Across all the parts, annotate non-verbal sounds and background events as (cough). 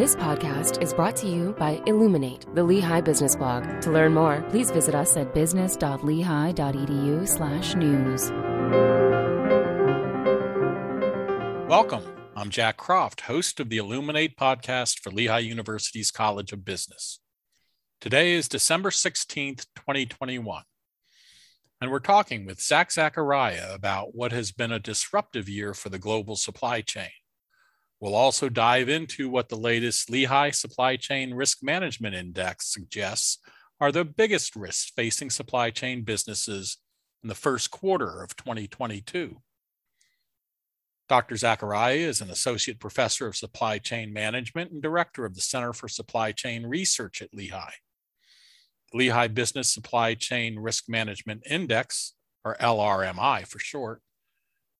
This podcast is brought to you by Illuminate, the Lehigh Business Blog. To learn more, please visit us at business.lehigh.edu slash news. Welcome. I'm Jack Croft, host of the Illuminate podcast for Lehigh University's College of Business. Today is December 16th, 2021, and we're talking with Zach Zacharia about what has been a disruptive year for the global supply chain. We'll also dive into what the latest Lehigh Supply Chain Risk Management Index suggests are the biggest risks facing supply chain businesses in the first quarter of 2022. Dr. Zacharia is an associate professor of supply chain management and director of the Center for Supply Chain Research at Lehigh. The Lehigh Business Supply Chain Risk Management Index, or LRMI for short,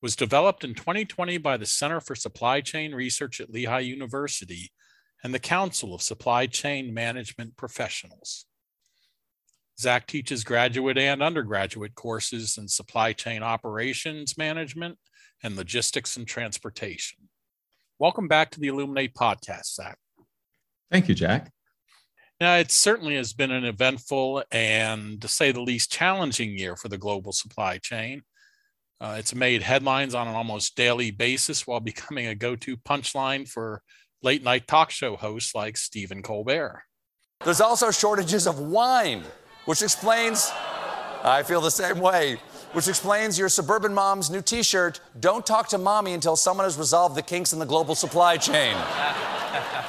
was developed in 2020 by the Center for Supply Chain Research at Lehigh University and the Council of Supply Chain Management Professionals. Zach teaches graduate and undergraduate courses in supply chain operations management and logistics and transportation. Welcome back to the Illuminate podcast, Zach. Thank you, Jack. Now, it certainly has been an eventful and, to say the least, challenging year for the global supply chain. Uh, it's made headlines on an almost daily basis while (laughs) becoming a go to punchline for late night talk show hosts like Stephen Colbert. There's also shortages of wine, which explains, I feel the same way, which explains your suburban mom's new t shirt Don't talk to mommy until someone has resolved the kinks in the global supply chain.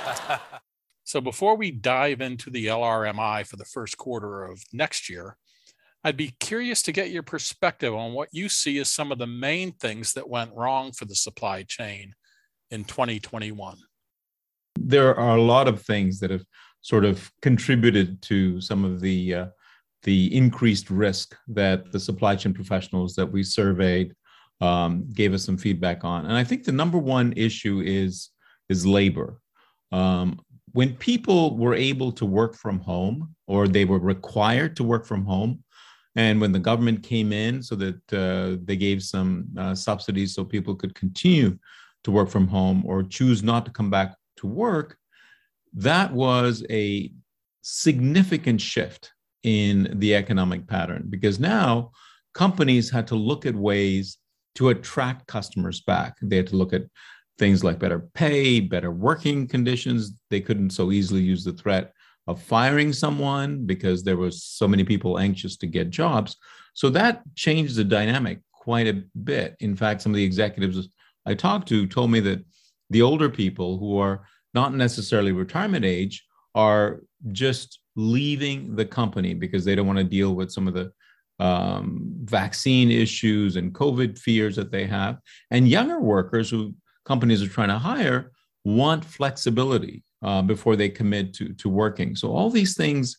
(laughs) so, before we dive into the LRMI for the first quarter of next year, I'd be curious to get your perspective on what you see as some of the main things that went wrong for the supply chain in 2021. There are a lot of things that have sort of contributed to some of the uh, the increased risk that the supply chain professionals that we surveyed um, gave us some feedback on. And I think the number one issue is is labor. Um, when people were able to work from home or they were required to work from home, and when the government came in, so that uh, they gave some uh, subsidies so people could continue to work from home or choose not to come back to work, that was a significant shift in the economic pattern because now companies had to look at ways to attract customers back. They had to look at things like better pay, better working conditions. They couldn't so easily use the threat of firing someone because there were so many people anxious to get jobs. So that changed the dynamic quite a bit. In fact, some of the executives I talked to told me that the older people who are not necessarily retirement age are just leaving the company because they don't want to deal with some of the um, vaccine issues and COVID fears that they have. And younger workers who companies are trying to hire want flexibility uh, before they commit to, to working. So, all these things,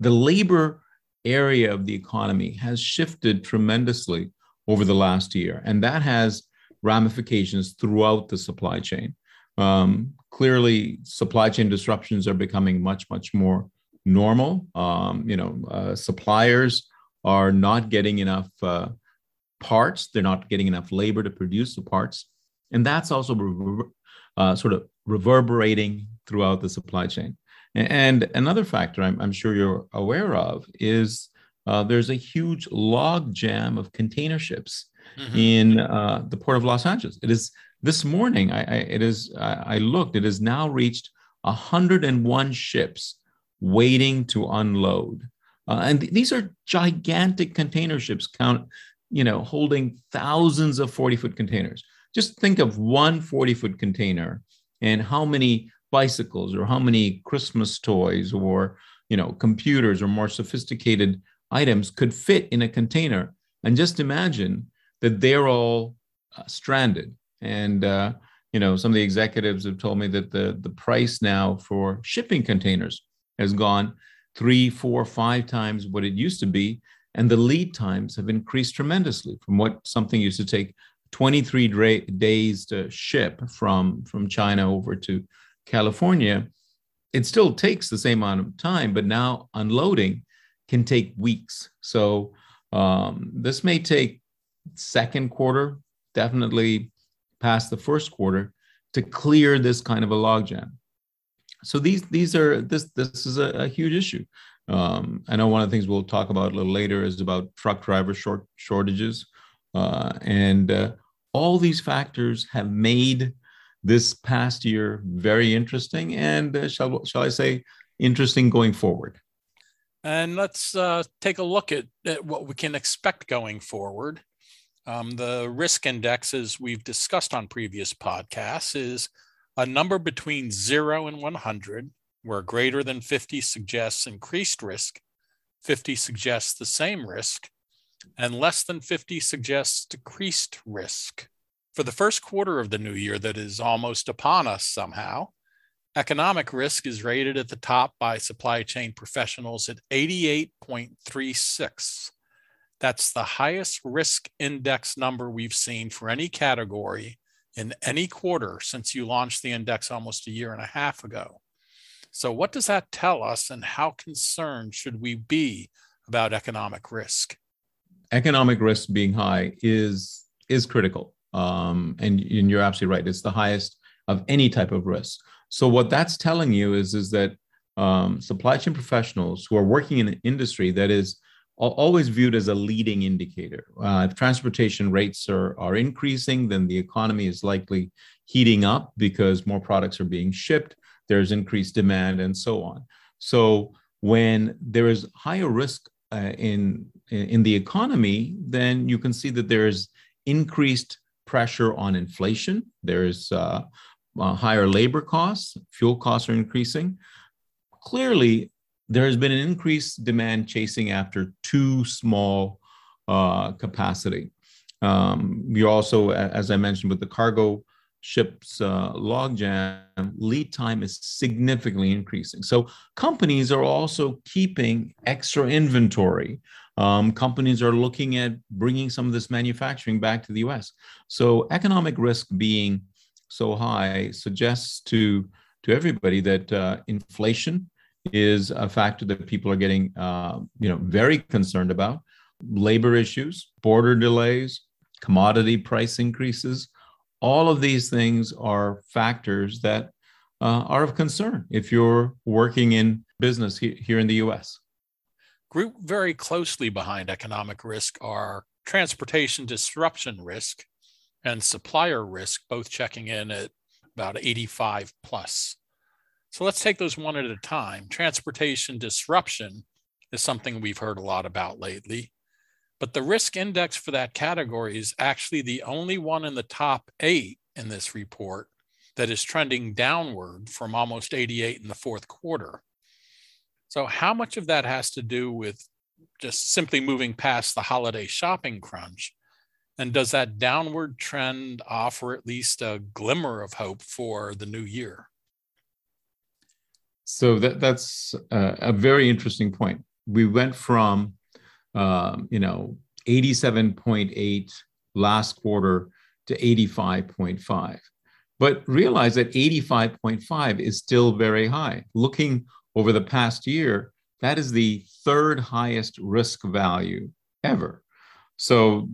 the labor area of the economy has shifted tremendously over the last year, and that has ramifications throughout the supply chain. Um, clearly, supply chain disruptions are becoming much, much more normal. Um, you know, uh, suppliers are not getting enough uh, parts; they're not getting enough labor to produce the parts, and that's also uh, sort of reverberating throughout the supply chain. And another factor I'm, I'm sure you're aware of is uh, there's a huge log jam of container ships mm-hmm. in uh, the port of Los Angeles. It is this morning. I, I it is. I, I looked. It has now reached 101 ships waiting to unload, uh, and th- these are gigantic container ships. Count, you know, holding thousands of 40 foot containers. Just think of one 40 foot container and how many bicycles or how many Christmas toys or you know computers or more sophisticated items could fit in a container. And just imagine that they're all uh, stranded. And uh, you know some of the executives have told me that the the price now for shipping containers has gone three, four, five times what it used to be, and the lead times have increased tremendously from what something used to take 23 dra- days to ship from from China over to California, it still takes the same amount of time, but now unloading can take weeks. So um, this may take second quarter, definitely past the first quarter, to clear this kind of a logjam. so these these are this this is a, a huge issue. Um, I know one of the things we'll talk about a little later is about truck driver short shortages, uh, and uh, all these factors have made this past year very interesting, and uh, shall shall I say interesting going forward. And let's uh, take a look at, at, what we can expect going forward. Um, the risk index, as we've discussed on previous podcasts is a number between zero and 100, where greater than 50 suggests increased risk, 50 suggests the same risk, and less than 50 suggests decreased risk. For the first quarter of the new year that is almost upon us somehow, Economic risk is rated at the top by supply chain professionals at 88.36. That's the highest risk index number we've seen for any category in any quarter since you launched the index almost a year and a half ago. So, what does that tell us, and how concerned should we be about economic risk? Economic risk being high is is critical, um, and, and you're absolutely right. It's the highest of any type of risk. So what that's telling you is, is that um, supply chain professionals who are working in an industry that is always viewed as a leading indicator. Uh, if transportation rates are, are increasing, then the economy is likely heating up because more products are being shipped, there's increased demand, and so on. So when there is higher risk uh, in, in the economy, then you can see that there's increased pressure on inflation. There's uh, uh, higher labor costs, fuel costs are increasing. Clearly, there has been an increased demand chasing after too small uh, capacity. Um, we also, as I mentioned, with the cargo ships uh, logjam, lead time is significantly increasing. So companies are also keeping extra inventory. Um, companies are looking at bringing some of this manufacturing back to the U.S. So economic risk being so high suggests to to everybody that uh, inflation is a factor that people are getting uh, you know very concerned about labor issues border delays commodity price increases all of these things are factors that uh, are of concern if you're working in business he- here in the us group very closely behind economic risk are transportation disruption risk and supplier risk, both checking in at about 85 plus. So let's take those one at a time. Transportation disruption is something we've heard a lot about lately, but the risk index for that category is actually the only one in the top eight in this report that is trending downward from almost 88 in the fourth quarter. So, how much of that has to do with just simply moving past the holiday shopping crunch and does that downward trend offer at least a glimmer of hope for the new year? So that, that's a, a very interesting point. We went from, um, you know, 87.8 last quarter to 85.5. But realize that 85.5 is still very high. Looking over the past year, that is the third highest risk value ever. So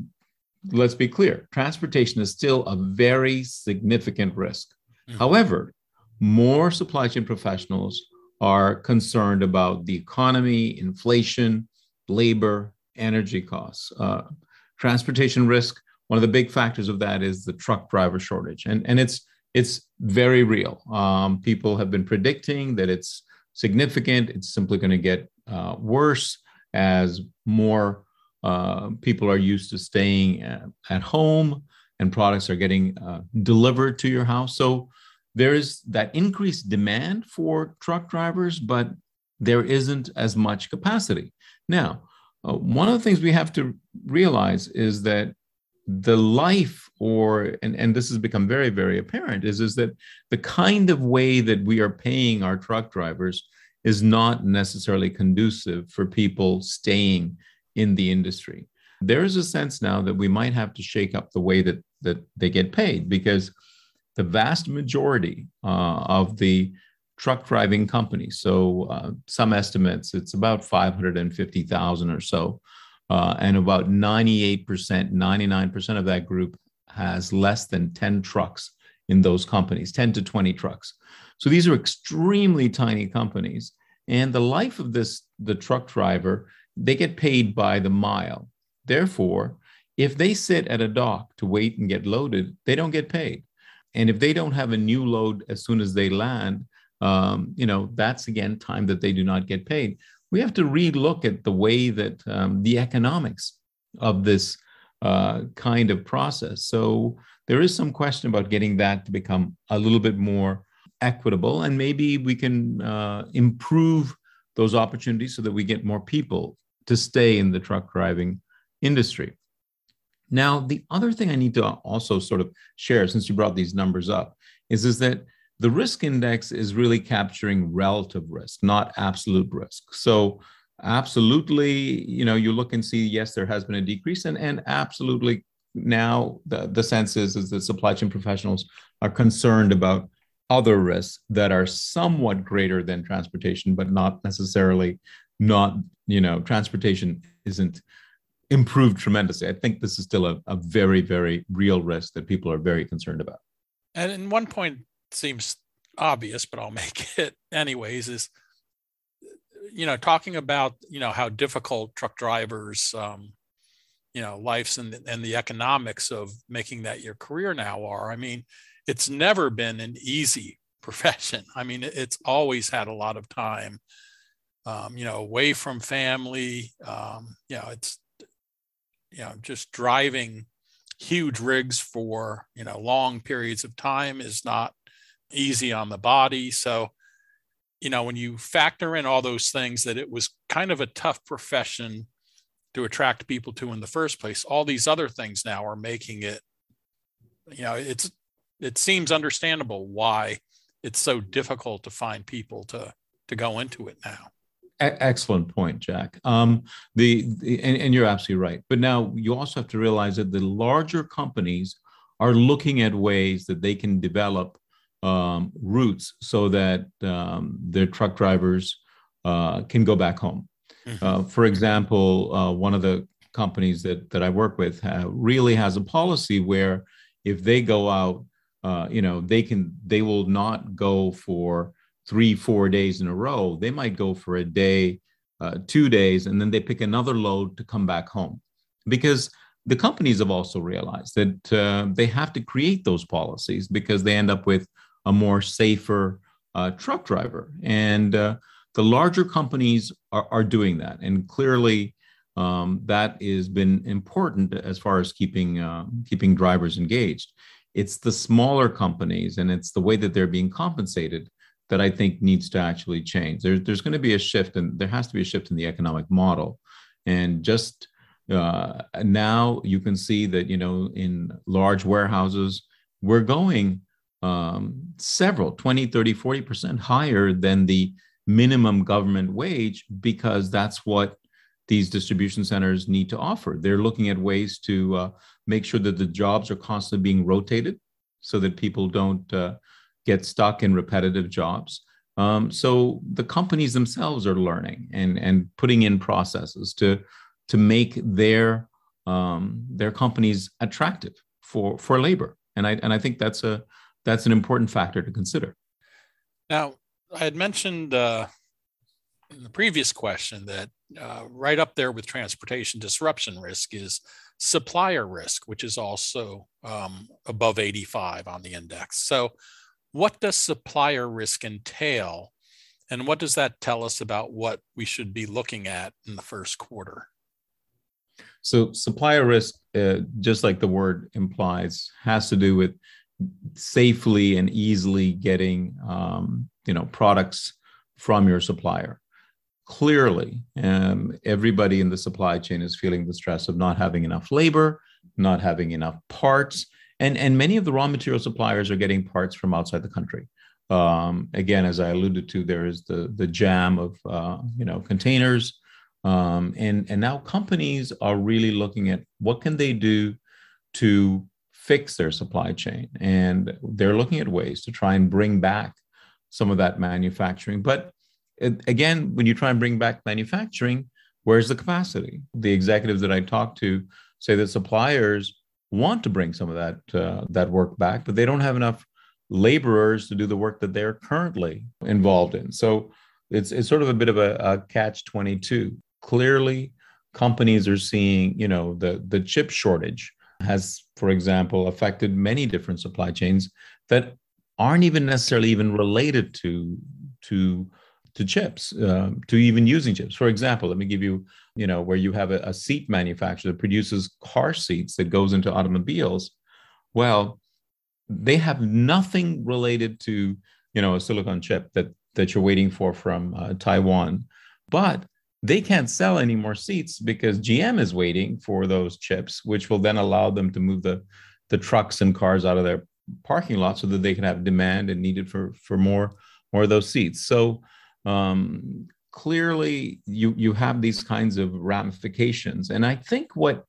let's be clear transportation is still a very significant risk. Mm-hmm. However, more supply chain professionals are concerned about the economy, inflation, labor, energy costs. Uh, transportation risk, one of the big factors of that is the truck driver shortage. And, and it's, it's very real. Um, people have been predicting that it's significant. It's simply going to get uh, worse as more uh, people are used to staying at, at, home and products are getting uh, delivered to your house. So there is that increased demand for truck drivers, but there isn't as much capacity. Now, uh, one of the things we have to realize is that the life or and, and this has become very very apparent is is that the kind of way that we are paying our truck drivers is not necessarily conducive for people staying in the industry. There is a sense now that we might have to shake up the way that, that they get paid because the vast majority uh, of the truck driving companies, so uh, some estimates, it's about 550,000 or so, uh, and about 98%, 99% of that group has less than 10 trucks in those companies 10 to 20 trucks. So these are extremely tiny companies. And the life of this the truck driver they get paid by the mile. Therefore if they sit at a dock to wait and get loaded they don't get paid. And if they don't have a new load as soon as they land um, you know that's again time that they do not get paid. We have to relook at the way that um, the economics of this uh, kind of process. So there is some question about getting that to become a little bit more equitable, and maybe we can uh, improve those opportunities so that we get more people to stay in the truck driving industry. Now, the other thing I need to also sort of share, since you brought these numbers up, is, is that the risk index is really capturing relative risk, not absolute risk. So absolutely, you know, you look and see, yes, there has been a decrease, and, and absolutely now the, the sense is, is that supply chain professionals are concerned about other risks that are somewhat greater than transportation, but not necessarily not, you know, transportation isn't improved tremendously. I think this is still a, a very, very real risk that people are very concerned about. And in one point, seems obvious, but I'll (laughs) make it anyways, is you know talking about you know how difficult truck drivers um, you know lives and, and the economics of making that your career now are i mean it's never been an easy (laughs) profession i mean it's always had a lot of time um, you know away from family um, you know it's you know just driving huge rigs for you know long periods of time is not easy on the body. So, you know, when you factor in all those things, that it was kind of a tough profession to attract people to in the first place, all these other things now are making it, you know, it's, it seems understandable why it's so difficult to find people to, to go into it now. Excellent point, Jack. Um, the, the and, and, you're absolutely right. But now you also have to realize that the larger companies are looking at ways that they can develop um, routes so that um, their truck drivers uh, can go back home. Mm-hmm. Uh, for example, uh, one of the companies that that I work with really has a policy where if they go out, uh, you know, they can they will not go for three four days in a row. They might go for a day, uh, two days, and then they pick another load to come back home, because the companies have also realized that uh, they have to create those policies because they end up with a more safer uh, truck driver. And uh, the larger companies are, are doing that. And clearly, um, that has been important as far as keeping uh, keeping drivers engaged. It's the smaller companies and it's the way that they're being compensated that I think needs to actually change. There, there's going to be a shift, and there has to be a shift in the economic model. And just uh, now, you can see that you know in large warehouses, we're going um, several 20 30 40% higher than the minimum government wage because that's what these distribution centers need to offer. They're looking at ways to uh, make sure that the jobs are constantly being rotated so that people don't uh, get stuck in repetitive jobs. Um, so the companies themselves are learning and and putting in processes to to make their um, their companies attractive for for labor. And I and I think that's a that's an important factor to consider. Now, I had mentioned uh, in the previous question that uh, right up there with transportation disruption risk is supplier risk, which is also um, above 85 on the index. So, what does supplier risk entail? And what does that tell us about what we should be looking at in the first quarter? So, supplier risk, uh, just like the word implies, has to do with safely and easily getting um, you know products from your supplier. Clearly um, everybody in the supply chain is feeling the stress of not having enough labor not having enough parts and and many of the raw material suppliers are getting parts from outside the country. Um, again as i alluded to there is the the jam of uh, you know containers um, and and now companies are really looking at what can they do to fix their supply chain. And they're looking at ways to try and bring back some of that manufacturing. But again, when you try and bring back manufacturing, where's the capacity? The executives that I talked to say that suppliers want to bring some of that uh, that work back, but they don't have enough laborers to do the work that they're currently involved in. So it's, it's sort of a bit of a, a catch 22. Clearly, companies are seeing, you know, the, the chip shortage has, for example, affected many different supply chains that aren't even necessarily even related to, to, to chips, uh, to even using chips. For example, let me give you, you know, where you have a, a seat manufacturer that produces car seats that goes into automobiles. Well, they have nothing related to, you know, a silicon chip that that you're waiting for from uh, Taiwan, but they can't sell any more seats because GM is waiting for those chips, which will then allow them to move the the trucks and cars out of their parking lot so that they can have demand and needed for for more more of those seats. So um, clearly, you you have these kinds of ramifications, and I think what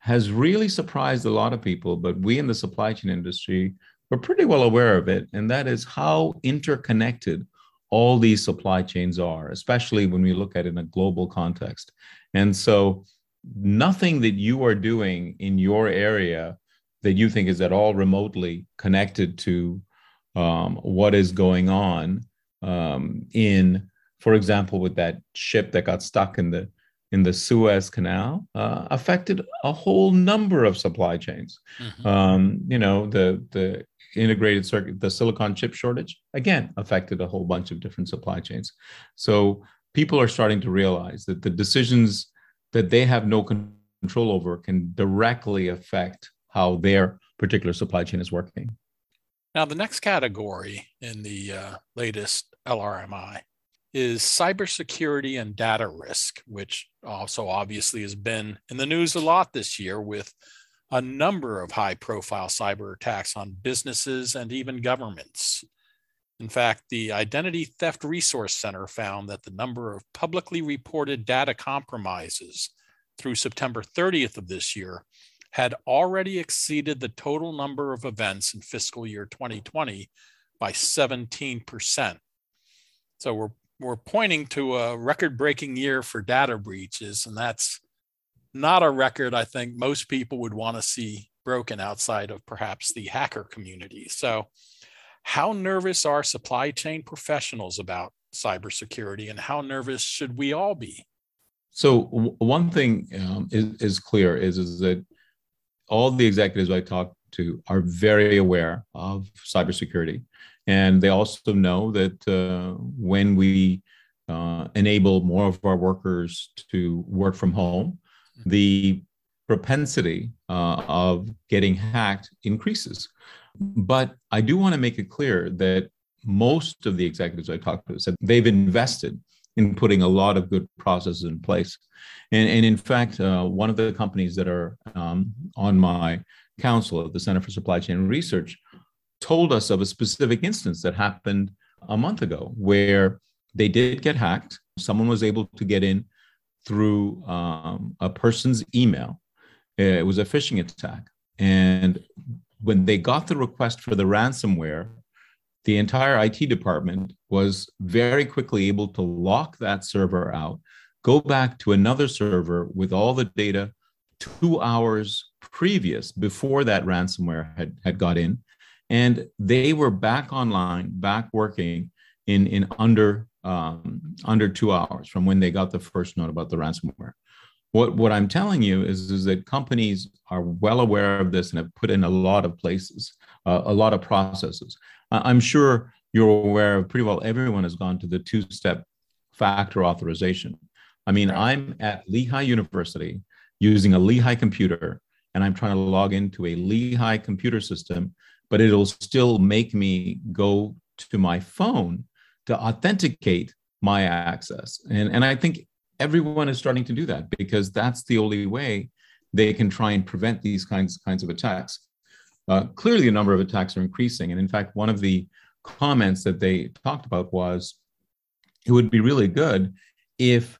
has really surprised a lot of people, but we in the supply chain industry we're pretty well aware of it, and that is how interconnected all these supply chains are, especially when we look at it in a global context. And so, nothing that you are doing in your area that you think is at all remotely connected to um, what is going on um, in, for example, with that ship that got stuck in the in the Suez Canal uh, affected a whole number of supply chains. Mm-hmm. Um, you know, the the integrated circuit, the silicon chip shortage, again, affected a whole bunch of different supply chains. So people are starting to realize that the decisions that they have no control over can directly affect how their particular supply chain is working. Now, the next category in the uh, latest LRMI is cybersecurity and data risk, which also obviously has been in the news a lot this year with a number of high profile cyber attacks on businesses and even governments. In fact, the Identity Theft Resource Center found that the number of publicly reported data compromises through September 30th of this year had already exceeded the total number of events in fiscal year 2020 by 17%. So we're, we're pointing to a record breaking year for data breaches, and that's not a record I think most people would want to see broken outside of perhaps the hacker community. So, how nervous are supply chain professionals about cybersecurity, and how nervous should we all be? So, w- one thing um, is, is clear is, is that all the executives I talk to are very aware of cybersecurity. And they also know that uh, when we uh, enable more of our workers to work from home, the propensity uh, of getting hacked increases. But I do want to make it clear that most of the executives I talked to said they've invested in putting a lot of good processes in place. And, and in fact, uh, one of the companies that are um, on my council at the Center for Supply Chain Research told us of a specific instance that happened a month ago where they did get hacked. Someone was able to get in through um, a person's email. It was a phishing attack. And when they got the request for the ransomware, the entire IT department was very quickly able to lock that server out, go back to another server with all the data two hours previous before that ransomware had, had got in. And they were back online, back working in, in under um, under two hours from when they got the first note about the ransomware. What, what I'm telling you is, is that companies are well aware of this and have put in a lot of places, uh, a lot of processes. I'm sure you're aware of pretty well everyone has gone to the two step factor authorization. I mean. I'm at Lehigh University using a Lehigh computer and I'm trying to log into a Lehigh computer system, but it'll still make me go to my phone to authenticate my access. And, and I think everyone is starting to do that because that's the only way they can try and prevent these kinds, kinds of attacks. Uh, clearly, a number of attacks are increasing. And in fact, one of the comments that they talked about was it would be really good if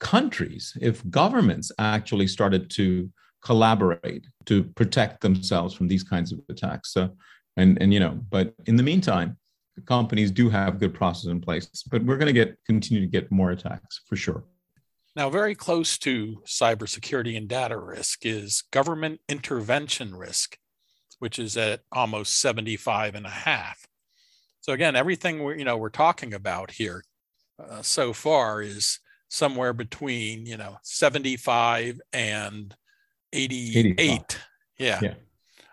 countries, if governments actually started to collaborate to protect themselves from these kinds of attacks. So, and, and you know, but in the meantime, companies do have good processes in place, but we're going to get continue to get more attacks for sure. Now, very close to cybersecurity and data risk is government intervention risk. which is at almost 75 and a half. So again, everything we're, you know, we're talking about here uh, so far is somewhere between, you know, 75 and 88. 85. Yeah. yeah.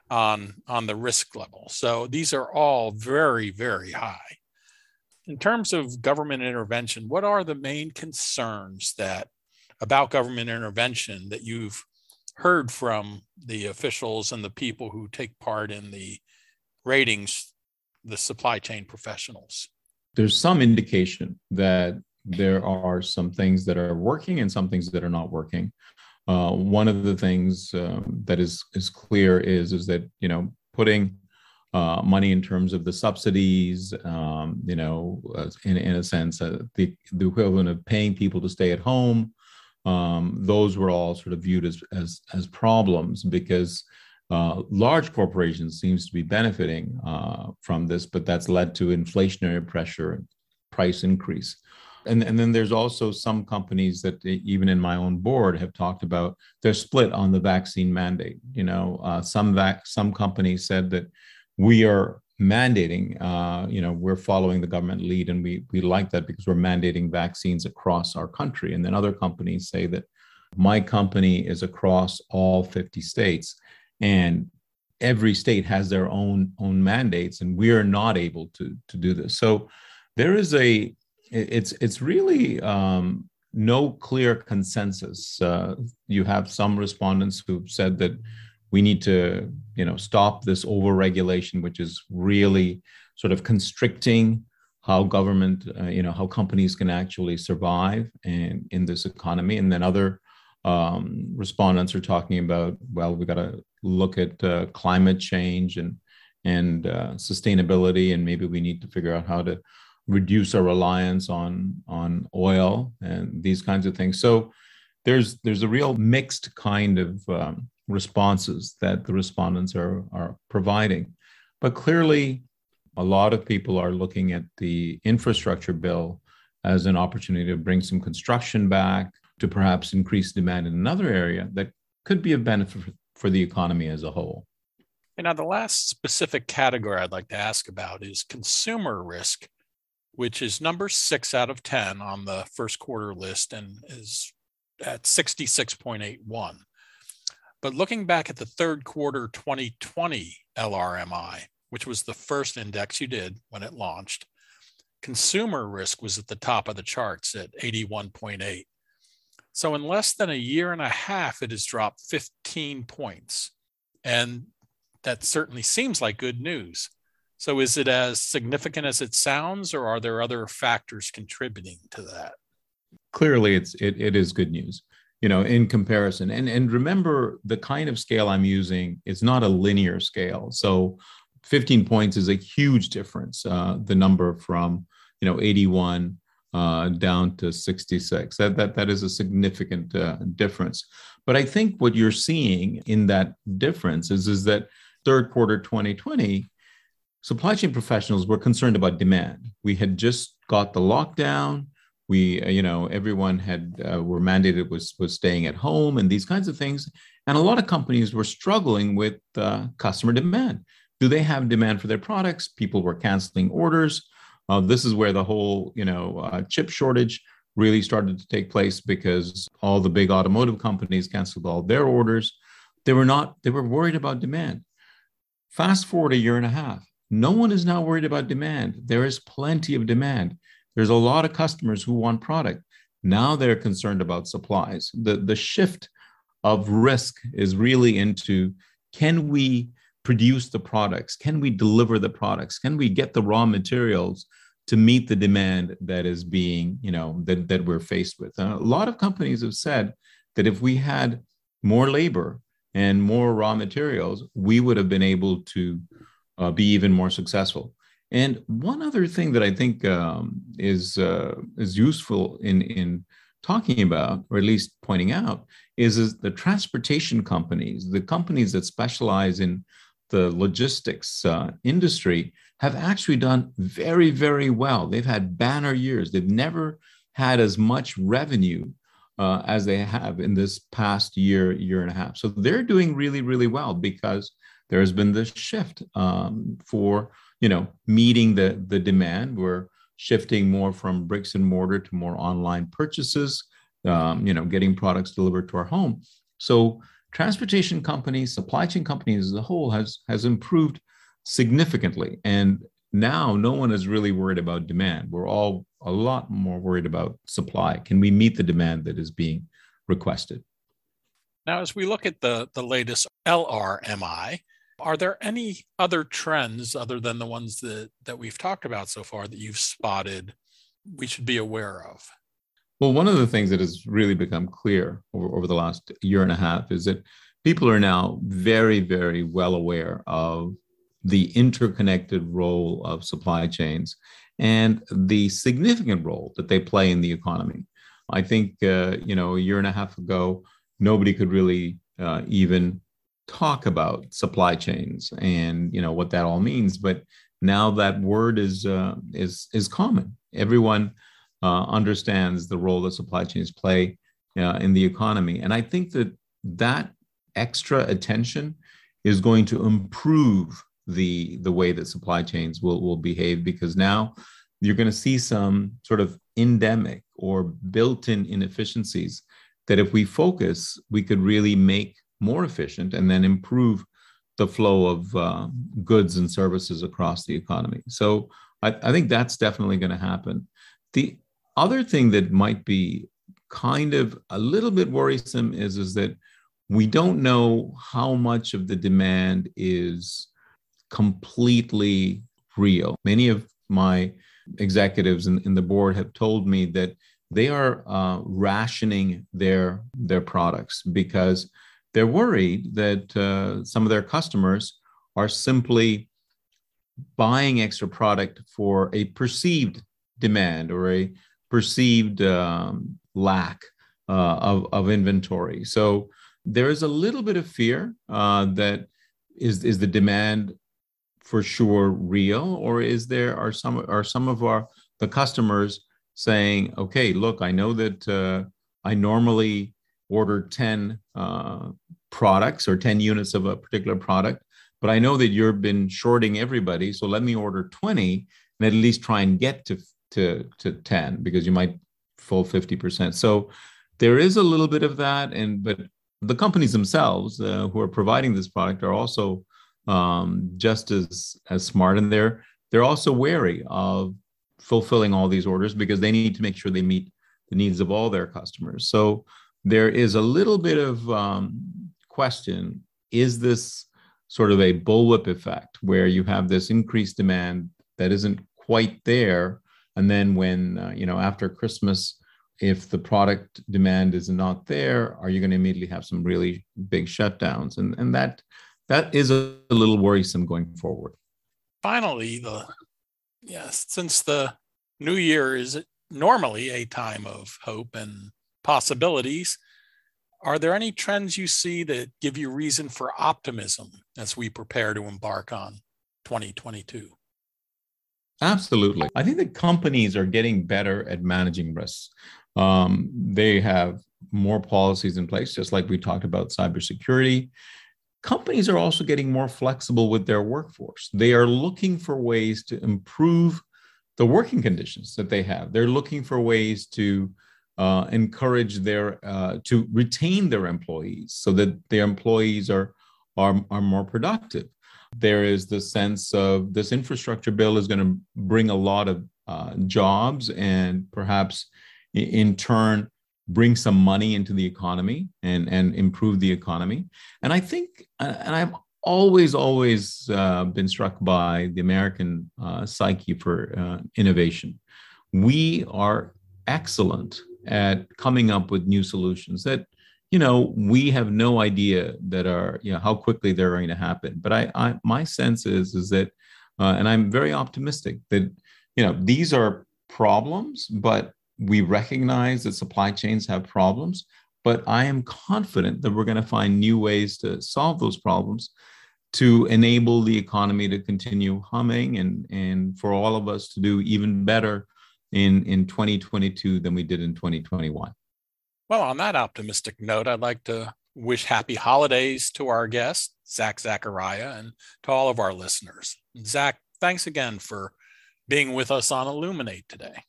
On, on the risk level. So these are all very, very high. In terms of government intervention, what are the main concerns that about government intervention that you've heard from the officials and the people who take part in the ratings, the supply chain professionals? There's some indication that there are some things that are working and some things that are not working. Uh, one of the things uh, that is is clear is is that you know putting uh, money in terms of the subsidies, um, you know, uh, in in a sense, uh, the the equivalent of paying people to stay at home, um, those were all sort of viewed as as, as problems because uh, large corporations seems to be benefiting uh, from this, but that's led to inflationary pressure and price increase. And, and then there's also some companies that even in my own board have talked about they're split on the vaccine mandate. You know, uh, some vac- some companies said that we are mandating uh, you know we're following the government lead and we we like that because we're mandating vaccines across our country and then other companies say that my company is across all 50 states and every state has their own own mandates and we are not able to to do this so there is a it's it's really um, no clear consensus. Uh, you have some respondents who've said that we need to you know stop this overregulation which is really sort of constricting how government uh, you know how companies can actually survive and in this economy. And then other um, respondents are talking about well we got to look at uh, climate change and and uh, sustainability and maybe we need to figure out how to reduce our reliance on on oil and these kinds of things so there's there's a real mixed kind of um, responses that the respondents are, are providing. But clearly, a lot of people are looking at the infrastructure bill as an opportunity to bring some construction back, to perhaps increase demand in another area that could be a benefit for the economy as a whole. And now, the last specific category I'd like to ask about is consumer risk, which is number six out of 10 on the first quarter list and is at 66.81. But looking back at the third quarter 2020 LRMI, which was the first index you did when it launched, consumer risk was at the top of the charts at 81.8. So in less than a year and a half, it has dropped 15 points. And that certainly seems like good news. So is it as significant as it sounds, or are there other factors contributing to that? Clearly, it's it, it is good news you know in comparison. And and remember the kind of scale i'm using is not a linear scale. So 15 points is a huge difference uh, the number from you know 81 uh, down to 66 that, that that is a significant uh, difference. But i think what you're seeing in that difference is is that third quarter 2020 supply chain professionals were concerned about demand. We had just got the lockdown. We uh, you know everyone had uh, were mandated was was staying at home and these kinds of things. And a lot of companies were struggling with uh, customer demand. Do they have demand for their products? People were canceling orders. Uh, this is where the whole you know uh, chip shortage really started to take place because all the big automotive companies canceled all their orders. They were not they were worried about demand. Fast forward a year and a half no one is now worried about demand there is plenty of demand there's a lot of customers who want product. Now they're concerned about supplies. The, the shift of risk is really into can we produce the products? Can we deliver the products? Can we get the raw materials to meet the demand that is being, you know, that, that we're faced with? Uh, a lot of companies have said that if we had more labor and more raw materials, we would have been able to uh, be even more successful. And one other thing that I think um, is uh, is useful in in talking about, or at least pointing out, is, is the transportation companies, the companies that specialize in the logistics uh, industry, have actually done very very well. They've had banner years. They've never had as much revenue uh, as they have in this past year year and a half. So they're doing really really well because there has been this shift um, for you know meeting the the demand. We're shifting more from bricks and mortar to more online purchases. Um, you know, getting products delivered to our home. So transportation companies, supply chain companies as a whole has has improved significantly, and now no one is really worried about demand. We're all a lot more worried about supply. Can we meet the demand that is being requested? Now, as we look at the, the latest LRMI, are there any other trends other than the ones that, that we've talked about so far that you've spotted we should be aware of? Well, one of the things that has really become clear over, over the last year and a half is that people are now very, very well aware of the interconnected role of supply chains and the significant role that they play in the economy. I think, uh, you know, a year and a half ago, nobody could really uh, even talk about supply chains and you know what that all means but now that word is uh, is is common. Everyone uh, understands the role that supply chains play uh, in the economy. And i think that that extra attention is going to improve the the way that supply chains will will behave because now you're going to see some sort of endemic or built-in inefficiencies that if we focus we could really make more efficient and then improve the flow of uh, goods and services across the economy so I, I think that's definitely going to happen the other thing that might be kind of a little bit worrisome is is that we don't know how much of the demand is completely real. Many of my executives in, in the board have told me that they are uh, rationing their their products because they're worried that uh, some of their customers are simply buying extra product for a perceived demand or a perceived um, lack uh, of, of inventory. So there is a little bit of fear uh, that is, is the demand for sure real or is there are some are some of our the customers saying okay look i know that uh, i normally order 10 uh, products or 10 units of a particular product but i know that you've been shorting everybody so let me order 20 and at least try and get to to to 10 because you might full 50% so there is a little bit of that and but the companies themselves uh, who are providing this product are also um, just as as smart, and they're they're also wary of fulfilling all these orders because they need to make sure they meet the needs of all their customers. So there is a little bit of um, question: Is this sort of a bullwhip effect where you have this increased demand that isn't quite there, and then when uh, you know after Christmas? if the product demand is not there, are you going to immediately have some really big shutdowns? And and that that is a little worrisome going forward. Finally, the yes, since the new year is normally a time of hope and possibilities, are there any trends you see that give you reason for optimism as we prepare to embark on 2022? Absolutely. I think that companies are getting better at managing risks. Um, they have more policies in place, just like we talked about cybersecurity companies are also getting more flexible with their workforce. They are looking for ways to improve the working conditions that they have. They're looking for ways to uh, encourage their uh, to retain their employees so that their employees are are, are more productive. There is the sense of this infrastructure bill is going to bring a lot of uh, jobs and perhaps in turn bring some money into the economy and and improve the economy and i think and i've always always uh, been struck by the american uh, psyche for uh, innovation we are excellent at coming up with new solutions that you know we have no idea that are you know how quickly they're going to happen. But i, I my sense is is that uh, and i'm very optimistic that you know these are problems but we recognize that supply chains have problems, but I am confident that we're going to find new ways to solve those problems to enable the economy to continue humming and, and for all of us to do even better in, in 2022 than we did in 2021. Well, on that optimistic note, I'd like to wish happy holidays to our guest, Zach Zacharia, and to all of our listeners. Zach, thanks again for being with us on Illuminate today.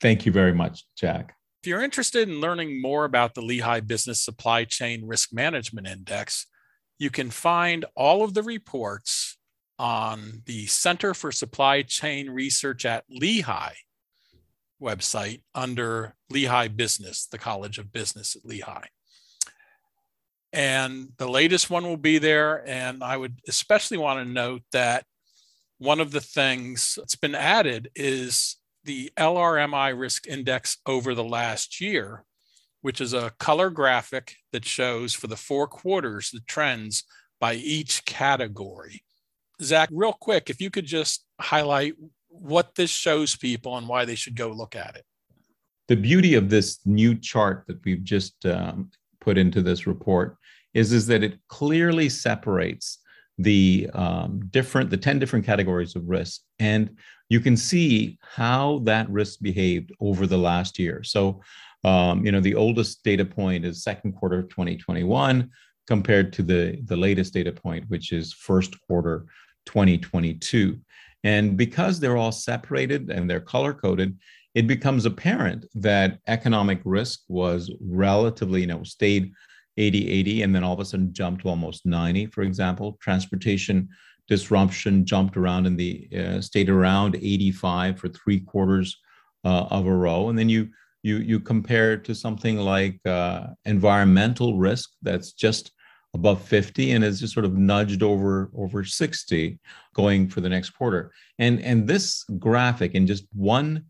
Thank you very much, Jack. If you're interested in learning more about the Lehigh Business Supply Chain Risk Management Index, you can find all of the reports on the Center for Supply Chain Research at Lehigh website under Lehigh Business, the College of Business at Lehigh. And the latest one will be there. And I would especially want to note that one of the things that's been added is the LRMI risk index over the last year, which is a color graphic that shows for the four quarters the trends by each category. Zach, real quick, if you could just highlight what this shows people and why they should go look at it. The beauty of this new chart that we've just um, put into this report is, is that it clearly separates the um, different the 10 different categories of risk. And you can see how that risk behaved over the last year. So um, you know the oldest data point is second quarter of 2021 compared to the the latest data point which is first quarter 2022 and because they're all separated and they're color coded it becomes apparent that economic risk was relatively you know stayed 80 80 and then all of a sudden jumped to almost 90 for example. Transportation disruption jumped around in the uh, stayed around 85 for three quarters uh, of a row. And then you you you compare it to something like uh, environmental risk that's just above 50 and is just sort of nudged over over 60 going for the next quarter and and this graphic in just one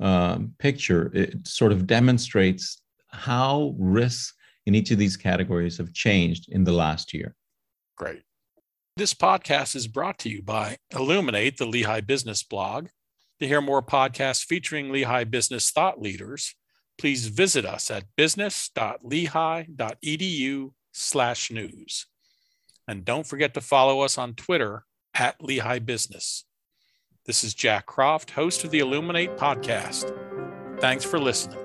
um, picture it sort of demonstrates how risks in each of these categories have changed in the last year. Great. This podcast is brought to you by Illuminate, the Lehigh Business blog. To hear more podcasts featuring Lehigh business thought leaders, please visit us at business.lehigh.edu slash news. And don't forget to follow us on Twitter at Lehigh Business. This is Jack Croft, host of the Illuminate podcast. Thanks for listening.